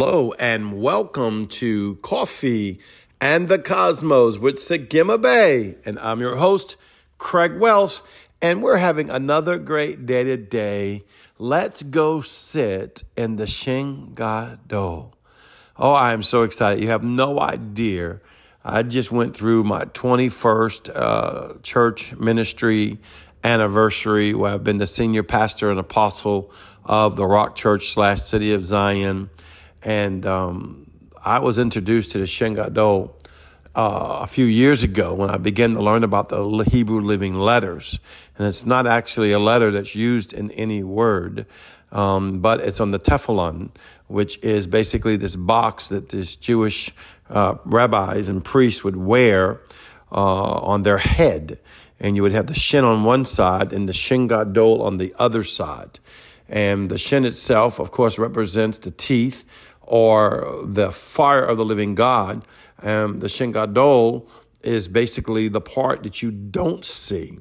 Hello and welcome to Coffee and the Cosmos with Sagima Bay. And I'm your host, Craig Wells. And we're having another great day today. Let's go sit in the Shin Gadol. Oh, I am so excited. You have no idea. I just went through my 21st uh, church ministry anniversary where I've been the senior pastor and apostle of the Rock Church slash City of Zion. And um, I was introduced to the Shin Gadol uh, a few years ago when I began to learn about the Hebrew living letters. And it's not actually a letter that's used in any word, um, but it's on the tefillin, which is basically this box that these Jewish uh, rabbis and priests would wear uh, on their head. And you would have the shin on one side and the shin gadol on the other side. And the shin itself, of course, represents the teeth or the fire of the living God. Um, the Shin Gadol is basically the part that you don't see.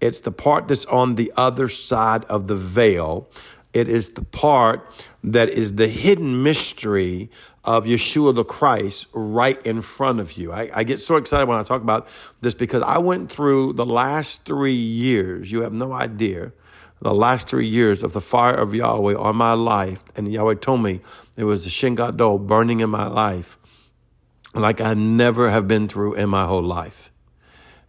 It's the part that's on the other side of the veil. It is the part that is the hidden mystery of Yeshua the Christ right in front of you. I, I, get so excited when I talk about this because I went through the last three years. You have no idea the last three years of the fire of Yahweh on my life. And Yahweh told me it was the Shin Gadol burning in my life like I never have been through in my whole life.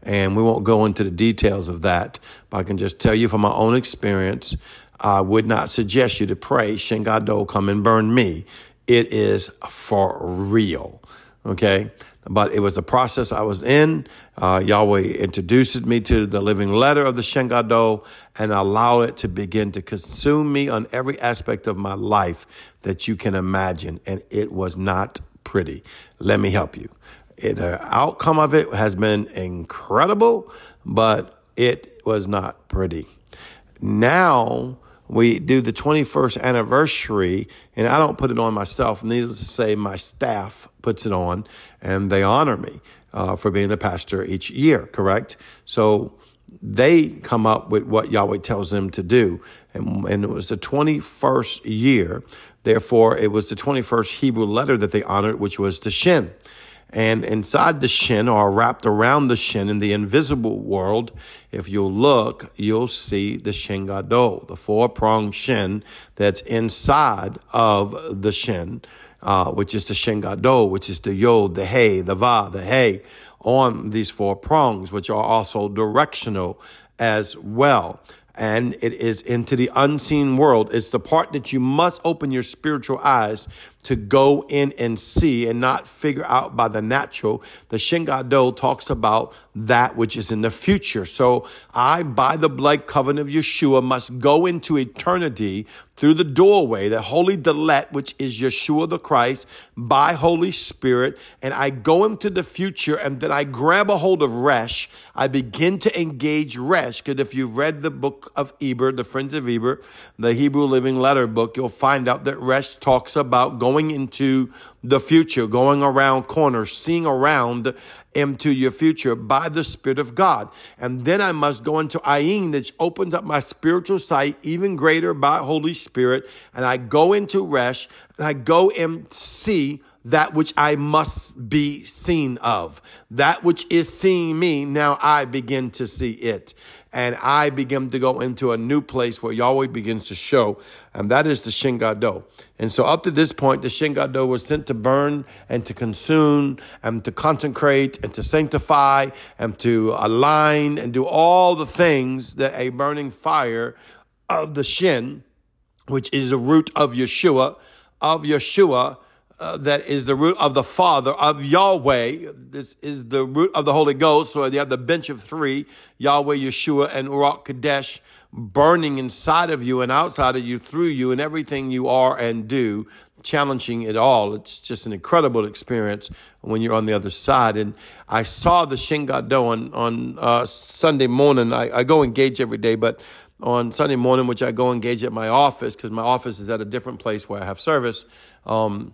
And we won't go into the details of that, but I can just tell you from my own experience, I would not suggest you to pray, Shin Gadol, come and burn me. It is for real. Okay but it was the process I was in. Uh, Yahweh introduced me to the living letter of the Shin Gadol and allowed it to begin to consume me on every aspect of my life that you can imagine. And it was not pretty. Let me help you. The outcome of it has been incredible, but it was not pretty. Now, we do the 21st anniversary, and I don't put it on myself. Needless to say, my staff puts it on, and they honor me uh, for being the pastor each year, correct? So they come up with what Yahweh tells them to do. And, and it was the 21st year. Therefore, it was the 21st Hebrew letter that they honored, which was the Shin. And inside the shin or wrapped around the shin in the invisible world, if you look, you'll see the shin gadol, the four pronged shin that's inside of the shin, uh, which is the shin gadol, which is the yod, the hey, the va, the hey, on these four prongs, which are also directional as well and it is into the unseen world. It's the part that you must open your spiritual eyes to go in and see and not figure out by the natural. The Shin Gadol talks about that which is in the future. So I, by the blood covenant of Yeshua, must go into eternity through the doorway, the holy delet, which is Yeshua the Christ, by Holy Spirit, and I go into the future and then I grab a hold of Resh. I begin to engage Resh, because if you've read the book of Eber, the Friends of Eber, the Hebrew Living Letter book, you'll find out that Resh talks about going going into the future, going around corners, seeing around into your future by the Spirit of God. And then I must go into Ayin, that opens up my spiritual sight even greater by Holy Spirit. And I go into Resh and I go and see that which I must be seen of. That which is seeing me, now I begin to see it and I begin to go into a new place where Yahweh begins to show, and that is the Shin Gadol. And so up to this point, the Shin Gadol was sent to burn and to consume and to consecrate and to sanctify and to align and do all the things that a burning fire of the Shin, which is the root of Yeshua, of Yeshua, uh, that is the root of the Father, of Yahweh. This is the root of the Holy Ghost. So you have the bench of three, Yahweh, Yeshua, and Ruach Kadesh burning inside of you and outside of you, through you, and everything you are and do, challenging it all. It's just an incredible experience when you're on the other side. And I saw the Shin Gadol on, on uh, Sunday morning. I, I go engage every day, but on Sunday morning, which I go engage at my office, because my office is at a different place where I have service. Um,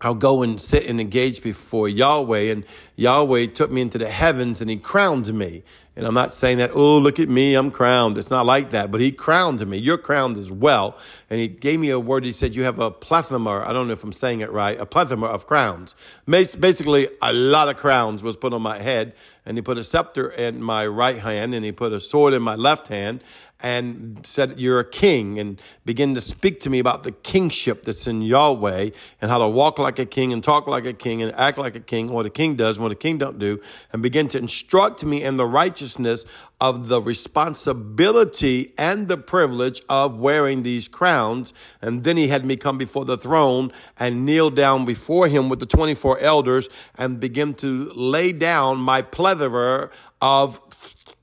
I'll go and sit and engage before Yahweh, and Yahweh took me into the heavens and he crowned me. And I'm not saying that, oh, look at me, I'm crowned. It's not like that, but he crowned me. You're crowned as well. And he gave me a word. He said, You have a plethora, I don't know if I'm saying it right, a plethora of crowns. Basically, a lot of crowns was put on my head. And he put a scepter in my right hand, and he put a sword in my left hand and said, You're a king, and begin to speak to me about the kingship that's in Yahweh and how to walk like a king and talk like a king and act like a king, what a king does, what a king don't do, and begin to instruct me in the righteousness of the responsibility and the privilege of wearing these crowns. And then he had me come before the throne and kneel down before him with the 24 elders and begin to lay down my plethora of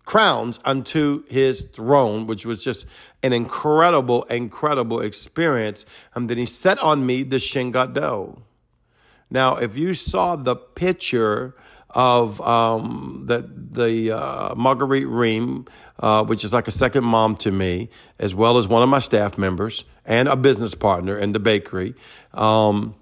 crowns unto his throne, which was just an incredible, incredible experience. And then he set on me the Shin Gadol. Now, if you saw the picture of um, the, the uh, Marguerite Ream, uh, which is like a second mom to me, as well as one of my staff members and a business partner in the bakery, um,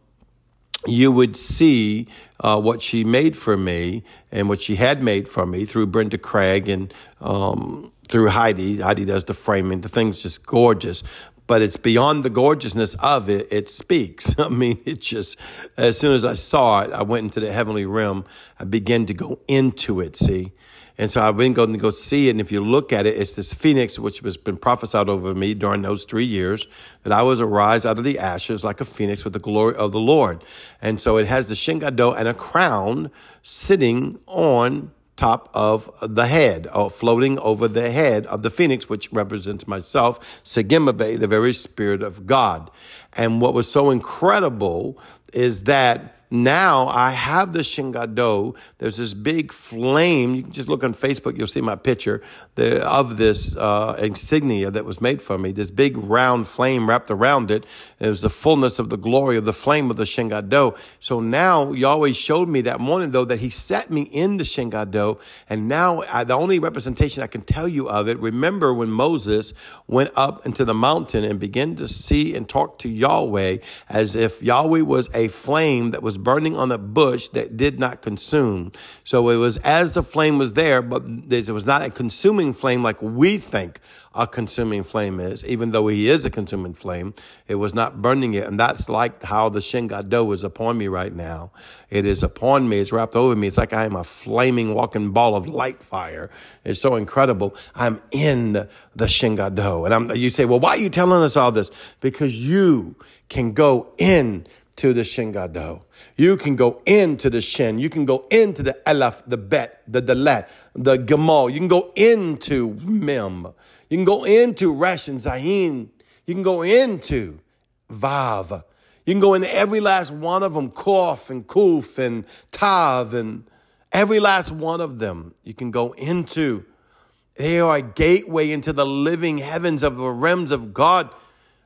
you would see uh, what she made for me and what she had made for me through Brenda Craig and um, through Heidi. Heidi does the framing. The thing's just gorgeous. But it's beyond the gorgeousness of it. It speaks. I mean, it just, as soon as I saw it, I went into the heavenly realm. I began to go into it, see? And so I've been going to go see it. And if you look at it, it's this phoenix, which has been prophesied over me during those three years, that I was arise out of the ashes like a phoenix with the glory of the Lord. And so it has the Shin Gadol and a crown sitting on top of the head, or floating over the head of the phoenix, which represents myself, Segimabe, the very spirit of God. And what was so incredible is that now I have the Shin Gadol. There's this big flame. You can just look on Facebook, you'll see my picture of this uh, insignia that was made for me. This big round flame wrapped around it. It was the fullness of the glory of the flame of the Shin Gadol. So now Yahweh showed me that morning, though, that He set me in the Shin Gadol. And now I, the only representation I can tell you of it, remember when Moses went up into the mountain and began to see and talk to Yahweh as if Yahweh was a flame that was burning on a bush that did not consume. So it was as the flame was there, but it was not a consuming flame like we think a consuming flame is, even though he is a consuming flame. It was not burning it. And that's like how the Shin Gadol is upon me right now. It is upon me. It's wrapped over me. It's like I am a flaming walking ball of light fire. It's so incredible. I'm in the Shin Gadol. And I'm, you say, well, why are you telling us all this? Because you can go in to the Shin Gadol. You can go into the Shin. You can go into the Elaf, the Bet, the Dalet, the Gamal. You can go into Mem. You can go into Resh and Zayin. You can go into Vav. You can go into every last one of them, Kof and Kuf and Tav and every last one of them. You can go into. They are a gateway into the living heavens of the realms of God.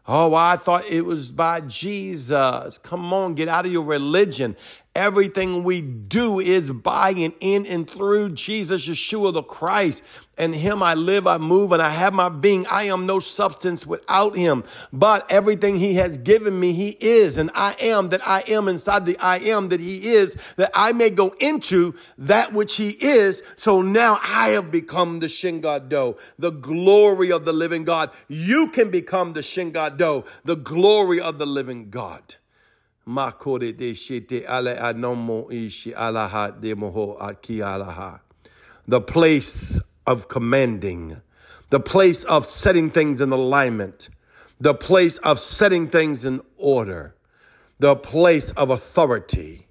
Oh, I thought it was by Jesus. Come on, get out of your religion Everything we do is by and in and through Jesus, Yeshua the Christ. And him I live, I move, and I have my being. I am no substance without him. But everything he has given me, he is. And I am that I am inside the I am that he is, that I may go into that which he is. So now I have become the Shin Gadol, the glory of the living God. You can become the Shin Gadol, the glory of the living God. The place of commanding, the place of setting things in alignment, the place of setting things in order, the place of authority.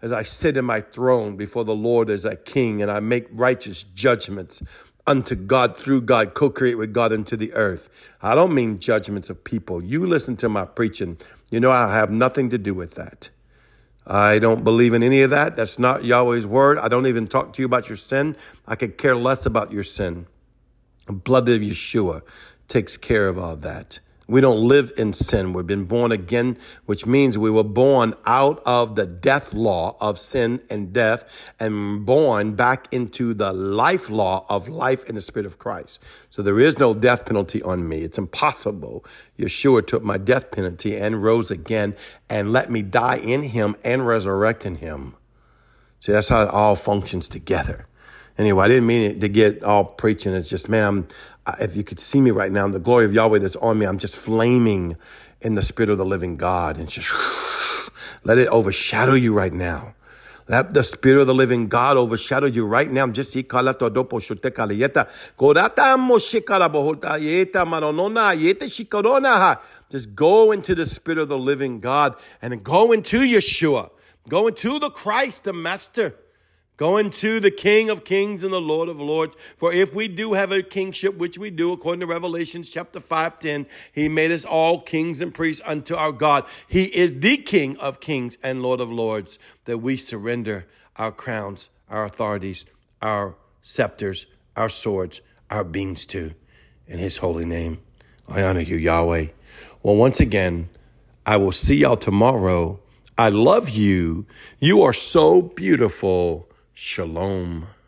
As I sit in my throne before the Lord as a king and I make righteous judgments unto God through God, co create with God into the earth. I don't mean judgments of people. You listen to my preaching. You know, I have nothing to do with that. I don't believe in any of that. That's not Yahweh's word. I don't even talk to you about your sin. I could care less about your sin. The blood of Yeshua takes care of all that. We don't live in sin. We've been born again, which means we were born out of the death law of sin and death and born back into the life law of life in the spirit of Christ. So there is no death penalty on me. It's impossible. Yeshua took my death penalty and rose again and let me die in him and resurrect in him. See, that's how it all functions together. Anyway, I didn't mean it to get all preaching. It's just, man, I'm, if you could see me right now, the glory of Yahweh that's on me, I'm just flaming in the spirit of the living God. And just let it overshadow you right now. Let the spirit of the living God overshadow you right now. Just just go into the spirit of the living God and go into Yeshua. Go into the Christ, the Master. Going to the King of Kings and the Lord of Lords. For if we do have a kingship, which we do, according to Revelations chapter 5, 10, he made us all kings and priests unto our God. He is the King of Kings and Lord of Lords, that we surrender our crowns, our authorities, our scepters, our swords, our beings to. In his holy name, I honor you, Yahweh. Well, once again, I will see y'all tomorrow. I love you. You are so beautiful. Shalom.